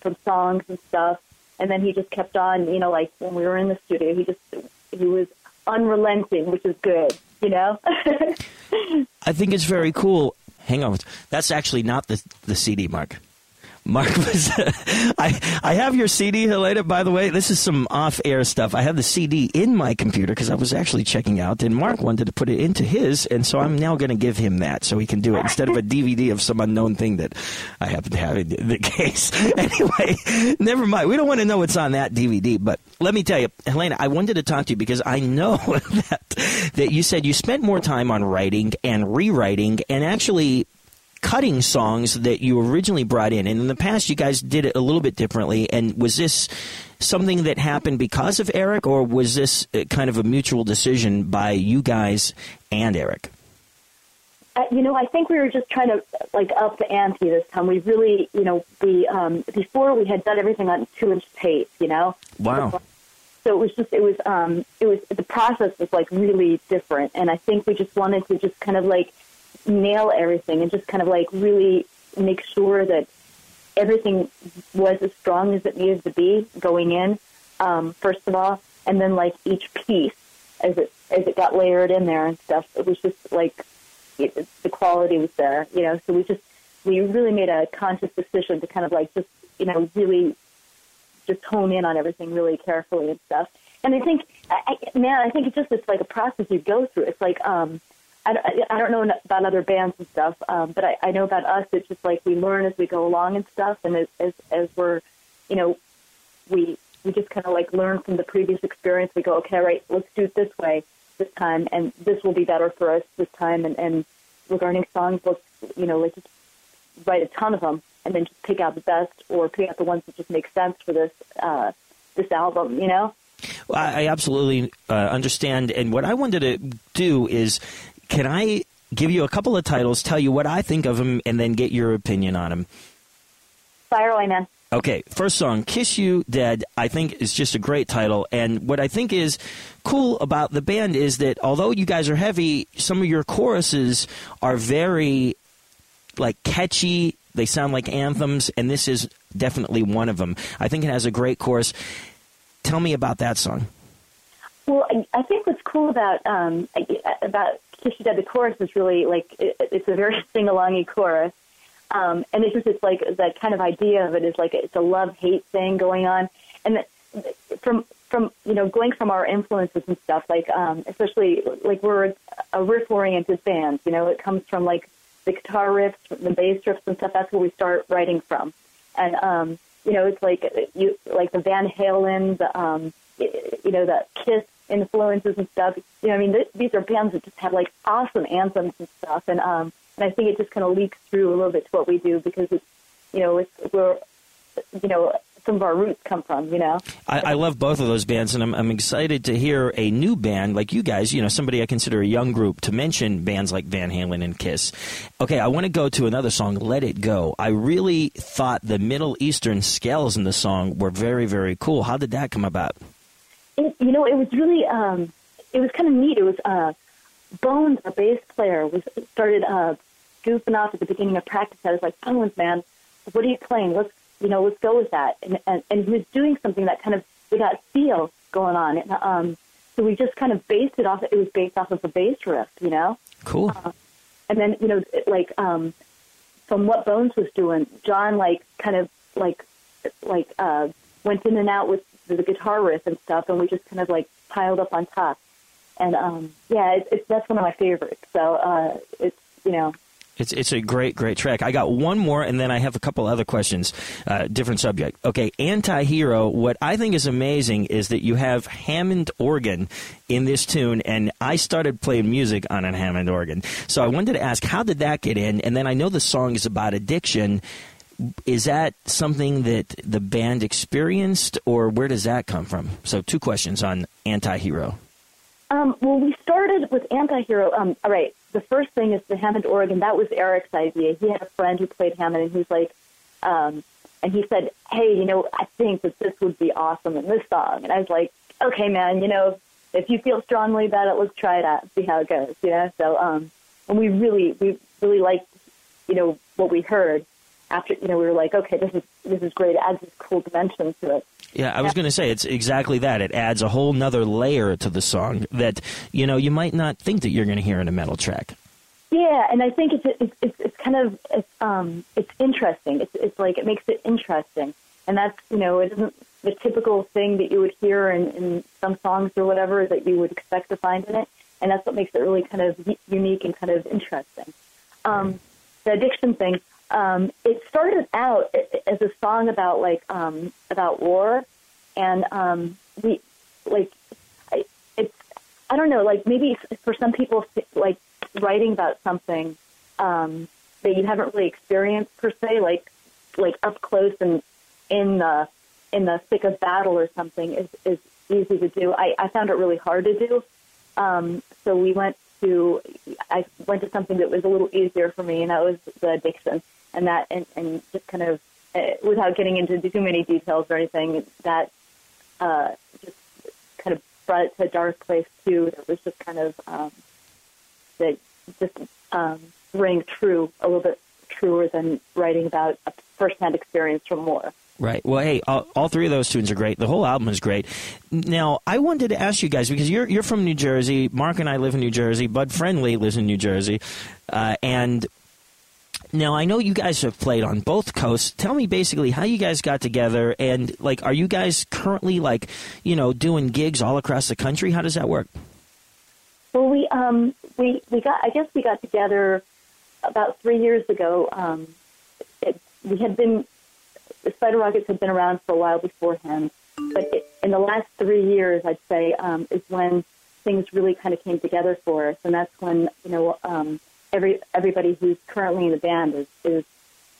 from songs and stuff. And then he just kept on, you know, like when we were in the studio, he just he was unrelenting, which is good, you know. [laughs] I think it's very cool. Hang on, that's actually not the the CD, Mark. Mark [laughs] was. I I have your CD, Helena. By the way, this is some off-air stuff. I have the CD in my computer because I was actually checking out, and Mark wanted to put it into his, and so I'm now going to give him that so he can do it instead of a DVD of some unknown thing that I happen to have in the [laughs] case. anyway, never mind. We don't want to know what's on that DVD, but let me tell you, Helena, I wanted to talk to you because I know [laughs] that that you said you spent more time on writing and rewriting and actually cutting songs that you originally brought in. And in the past, you guys did it a little bit differently. And was this something that happened because of Eric, or was this uh, kind of a mutual decision by you guys and Eric? Uh, you know, I think we were just trying to like up the ante this time. We really, you know, we um, before we had done everything on two inch tape. You know, Wow. so it was just it was um it was the process was like really different and i think we just wanted to just kind of like nail everything and just kind of like really make sure that everything was as strong as it needed to be going in um first of all and then like each piece as it as it got layered in there and stuff it was just like it, the quality was there you know so we just we really made a conscious decision to kind of like just you know really just hone in on everything really carefully and stuff. And I think, I, man, I think it's just it's like a process you go through. It's like um, I, don't- know about other bands and stuff, um, but I, I know about us. It's just like we learn as we go along and stuff, and as as, as we're, you know, we we just kind of like learn from the previous experience. We go, okay, right, let's do it this way this time, and this will be better for us this time. And, and regarding songs, let's you know, let's just write a ton of them and then just pick out the best or pick out the ones that just make sense for this uh, this album. You know. Well, I I absolutely uh, understand. And what I wanted to do is, can I give you a couple of titles, tell you what I think of them, and then get your opinion on them? Fire away, man. Okay, first song, Kiss You Dead, I think is just a great title. And what I think is cool about the band is that although you guys are heavy, some of your choruses are very like catchy. They sound like anthems, and this is definitely one of them. I think it has a great chorus. Tell me about that song. Well, I, I think what's cool about um, about Kiss You Dead, the chorus is really like it, it's a very [laughs] sing alongy chorus, um, and it's just it's like that kind of idea of it is like it's a love hate thing going on, and from from you know going from our influences and stuff like um, especially like we're a riff oriented band, you know, it comes from like the guitar riffs, the bass riffs and stuff. That's where we start writing from, and um, you know, it's like you like the Van Halen, the um, you know, the Kiss influences and stuff. You know, I mean, th- these are bands that just have like awesome anthems and stuff, and um, and I think it just kind of leaks through a little bit to what we do because it's, you know, it's where, you know, some of our roots come from. You know. I, I love both of those bands, and I'm, I'm excited to hear a new band like you guys. You know, somebody I consider a young group to mention bands like Van Halen and Kiss. Okay, I want to go to another song, "Let It Go." I really thought the Middle Eastern scales in the song were very, very cool. How did that come about? It, you know, it was really, um, it was kind of neat. It was uh, Bones, our bass player, was started uh, goofing off at the beginning of practice. I was like, Bones, man, what are you playing? Let's, you know, let's go with that. And and, and he was doing something that kind of we got feel going on. And, um, so we just kind of based it off. It was based off of a bass riff, you know. Cool. Uh, and then you know, it, like um, from what Bones was doing, John like kind of like like uh, went in and out with the guitar riff and stuff, and we just kind of like piled up on top. And um, yeah, it's, that's one of my favorites. So uh, it's you know It's it's a great great track. I got one more, and then I have a couple other questions. Uh, different subject. Okay, anti-hero. What I think is amazing is that you have Hammond organ in this tune, and I started playing music on a Hammond organ. So I wanted to ask, how did that get in? And then I know the song is about addiction. Is that something that the band experienced, or where does that come from? So two questions on anti-hero. Um, well, we started with Antihero. Um, all right, the first thing is the Hammond organ. That was Eric's idea. He had a friend who played Hammond, and he was like, um, and he said, "Hey, you know, I think that this would be awesome in this song." And I was like, "Okay, man, you know, if you feel strongly about it, let's try it out, see how it goes." You know, so um, and we really, we really liked, you know, what we heard. After you know, we were like, "Okay, this is this is great. It adds this cool dimension to it." Yeah, I was going to say it's exactly that. It adds a whole nother layer to the song that you know you might not think that you're going to hear in a metal track. Yeah, and I think it's it's it's, it's kind of it's um it's interesting. It's it's like it makes it interesting, and that's you know it isn't the typical thing that you would hear in, in some songs or whatever that you would expect to find in it, and that's what makes it really kind of unique and kind of interesting. Um, the addiction thing, um, it started out as a song about like um, about war, and um, we like I, it's I don't know like maybe for some people like writing about something um, that you haven't really experienced per se, like like up close and in the in the thick of battle or something is is easy to do. I, I found it really hard to do. Um, so we went to I went to something that was a little easier for me, and that was the addiction, and that and, and just kind of uh, without getting into too many details or anything, that uh, just kind of brought it to a dark place too. It was just kind of um, that just um, rang true a little bit truer than writing about a firsthand experience from war. Right. Well, hey, all, all three of those tunes are great. The whole album is great. Now, I wanted to ask you guys because you're you're from New Jersey. Mark and I live in New Jersey. Bud Friendly lives in New Jersey, uh, and now I know you guys have played on both coasts. Tell me basically how you guys got together, and like, are you guys currently like, you know, doing gigs all across the country? How does that work? Well, we um we we got I guess we got together about three years ago. Um, it, we had been the Spider Rockets had been around for a while beforehand, but it, in the last three years, I'd say um, is when things really kind of came together for us, and that's when you know um, every everybody who's currently in the band is is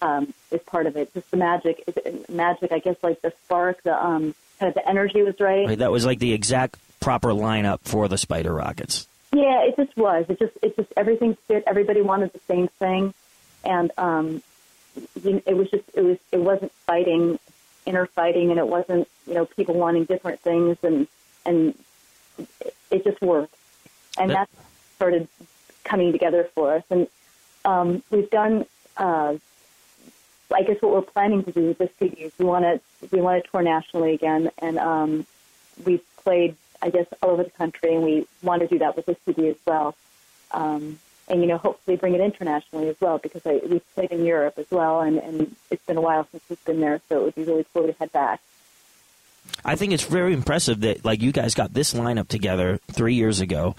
um, is part of it. Just the magic, magic. I guess like the spark, the um, kind of the energy was right. Right, that was like the exact proper lineup for the Spider Rockets. Yeah, it just was. It just it just everything fit. Everybody wanted the same thing, and um, you, it was just it was it wasn't fighting, inner fighting, and it wasn't you know people wanting different things, and and it, just worked, and that started coming together for us. And um, we've done. Uh, I guess what we're planning to do with this CD is we want to we want to tour nationally again, and um, we've played I guess all over the country, and we want to do that with this CD as well. Um, and you know, hopefully bring it internationally as well because I, we've played in Europe as well, and, and it's been a while since we've been there, so it would be really cool to head back. I think it's very impressive that like you guys got this lineup together three years ago.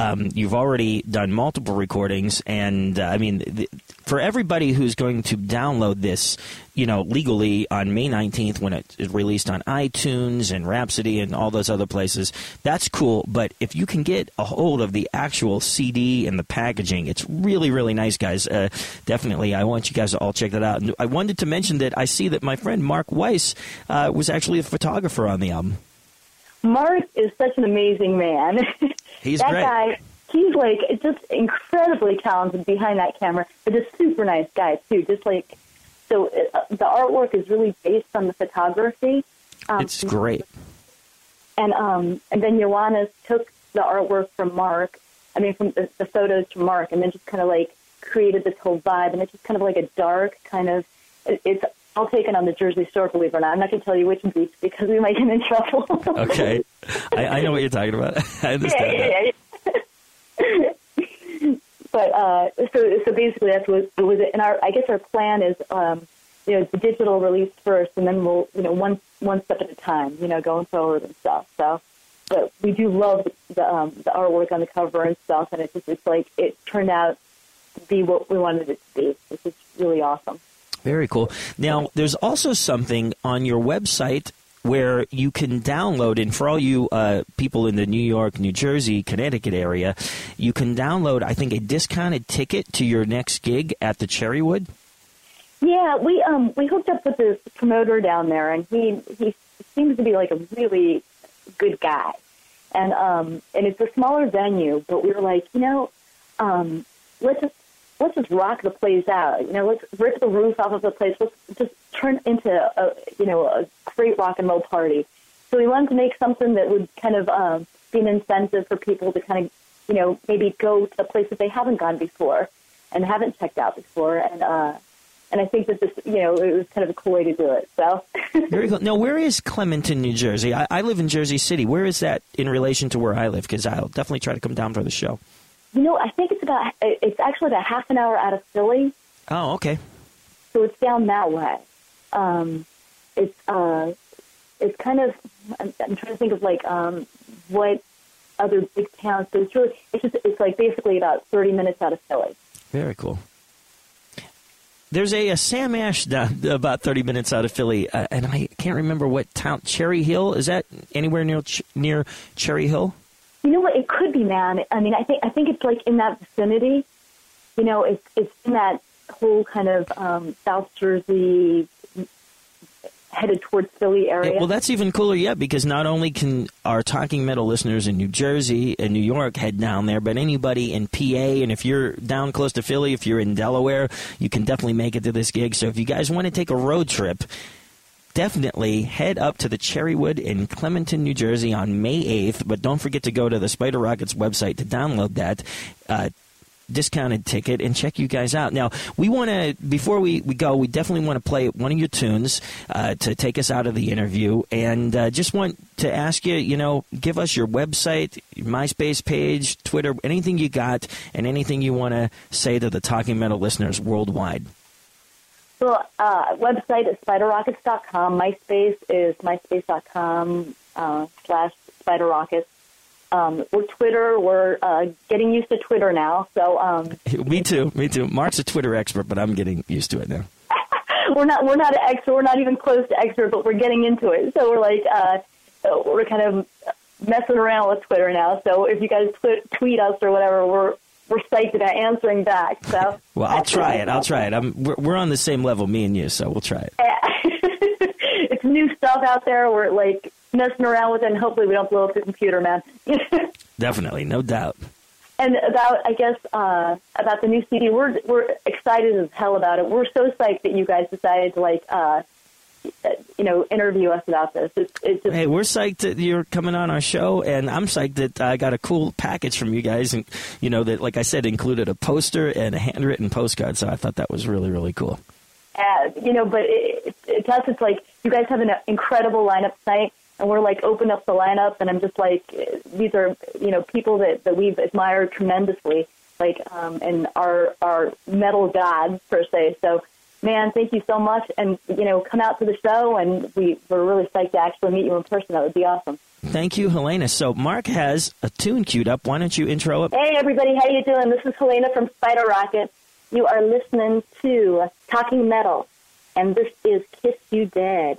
Um, you've already done multiple recordings, and uh, I mean, th- for everybody who's going to download this, you know, legally on May nineteenth when it is released on iTunes and Rhapsody and all those other places, that's cool. But if you can get a hold of the actual CD and the packaging, it's really, really nice, guys. Uh, definitely, I want you guys to all check that out. And I wanted to mention that I see that my friend Mark Weiss uh, was actually a photographer on the album. Mark is such an amazing man. [laughs] He's that great. guy. He's like just incredibly talented behind that camera, but a super nice guy too. Just like so, uh, the artwork is really based on the photography. Um, It's great. and um, and then Ioannis took the artwork from Mark. I mean, from the, the photos from Mark, and then just kind of like created this whole vibe, and it's just kind of like a dark kind of. It, it's all taken on the Jersey Shore, believe it or not. I'm not going to tell you which beach because we might get in trouble. [laughs] Okay, I, I know what you're talking about. [laughs] I understand yeah, yeah, yeah. [laughs] but uh, so so basically that's what it was. And our I guess our plan is um, you know the digital release first, and then we'll you know one one step at a time. You know, going forward and stuff. So. But we do love the um, the artwork on the cover and stuff, and it's just it's like it turned out to be what we wanted it to be, which is really awesome. Very cool. Now, there's also something on your website where you can download, and for all you uh, people in the New York, New Jersey, Connecticut area, you can download, I think, a discounted ticket to your next gig at the Cherrywood. Yeah, we um we hooked up with this promoter down there, and he he seems to be like a really good guy, and um and it's a smaller venue, but we were like, you know, um let's just let's just rock the place out, you know, let's rip the roof off of the place, let's just turn into a you know a great rock and roll party. So we wanted to make something that would kind of um, be an incentive for people to kind of you know maybe go to a place that they haven't gone before and haven't checked out before, and uh and I think that this, you know, it was kind of a cool way to do it. So, [laughs] Very cool. Now, where is Clementon, New Jersey? I, I live in Jersey City. Where is that in relation to where I live? Because I'll definitely try to come down for the show. You know, I think it's about it's actually about half an hour out of Philly, Oh, okay. so it's down that way. Um, it's uh, it's kind of I'm, I'm trying to think of like um, what other big towns. So it's really it's just it's like basically about thirty minutes out of Philly. Very cool. There's a, a Sam Ash down [laughs] about 30 minutes out of Philly, uh, and I can't remember what town. Cherry Hill is that anywhere near near Cherry Hill? You know what? It could be, man. I mean, I think I think it's like in that vicinity. You know, it's it's in that whole kind of um, South Jersey, headed towards Philly area. Yeah, well, that's even cooler yet because not only can our Talking Metal listeners in New Jersey and New York head down there, but anybody in PA, and if you're down close to Philly, if you're in Delaware, you can definitely make it to this gig. So if you guys want to take a road trip, definitely head up to the Cherrywood in Clementon, New Jersey on May 8th. But don't forget to go to the Spider Rockets website to download that. Uh, discounted ticket and check you guys out. Now, we want to, before we, we go, we definitely want to play one of your tunes uh, to take us out of the interview. And uh, just want to ask you, you know, give us your website, your MySpace page, Twitter, anything you got, and anything you want to say to the Talking Metal listeners worldwide. So, uh, website is spiderrockets.com. MySpace is myspace.com uh, slash spiderrockets. Um, we're Twitter. We're uh, getting used to Twitter now. So um, [laughs] me too, me too. Mark's a Twitter expert, but I'm getting used to it now. [laughs] we're not we're not an expert. We're not even close to expert, but we're getting into it. So we're like uh, we're kind of messing around with Twitter now. So if you guys tw- tweet us or whatever, we're we're psyched about answering back. So [laughs] Well, I'll try it. I'll try it. I'm, we're, we're on the same level, me and you, so we'll try it. [laughs] it's new stuff out there. We're like messing around with it, and hopefully we don't blow up the computer, man. [laughs] Definitely, no doubt. and about I guess uh, about the new CD, we're we're excited as hell about it. We're so psyched that you guys decided to like uh, you know interview us about this. It's, it's just Hey, we're psyched that you're coming on our show, and I'm psyched that I got a cool package from you guys, and you know that, like I said, included a poster and a handwritten postcard. So I thought that was really, really cool. uh, you know, but it, it, to us, it's like you guys have an incredible lineup tonight, and we're like open up the lineup, and I'm just like, these are you know people that that we've admired tremendously, like um, and our our metal gods per se. So, man, thank you so much, and you know, come out to the show, and we we're really psyched to actually meet you in person. That would be awesome. Thank you, Helena. So Mark has a tune queued up. Why don't you intro it? Hey everybody, how you doing? This is Helena from Spider Rocket. You are listening to Talking Metal, and this is Kiss You Dead.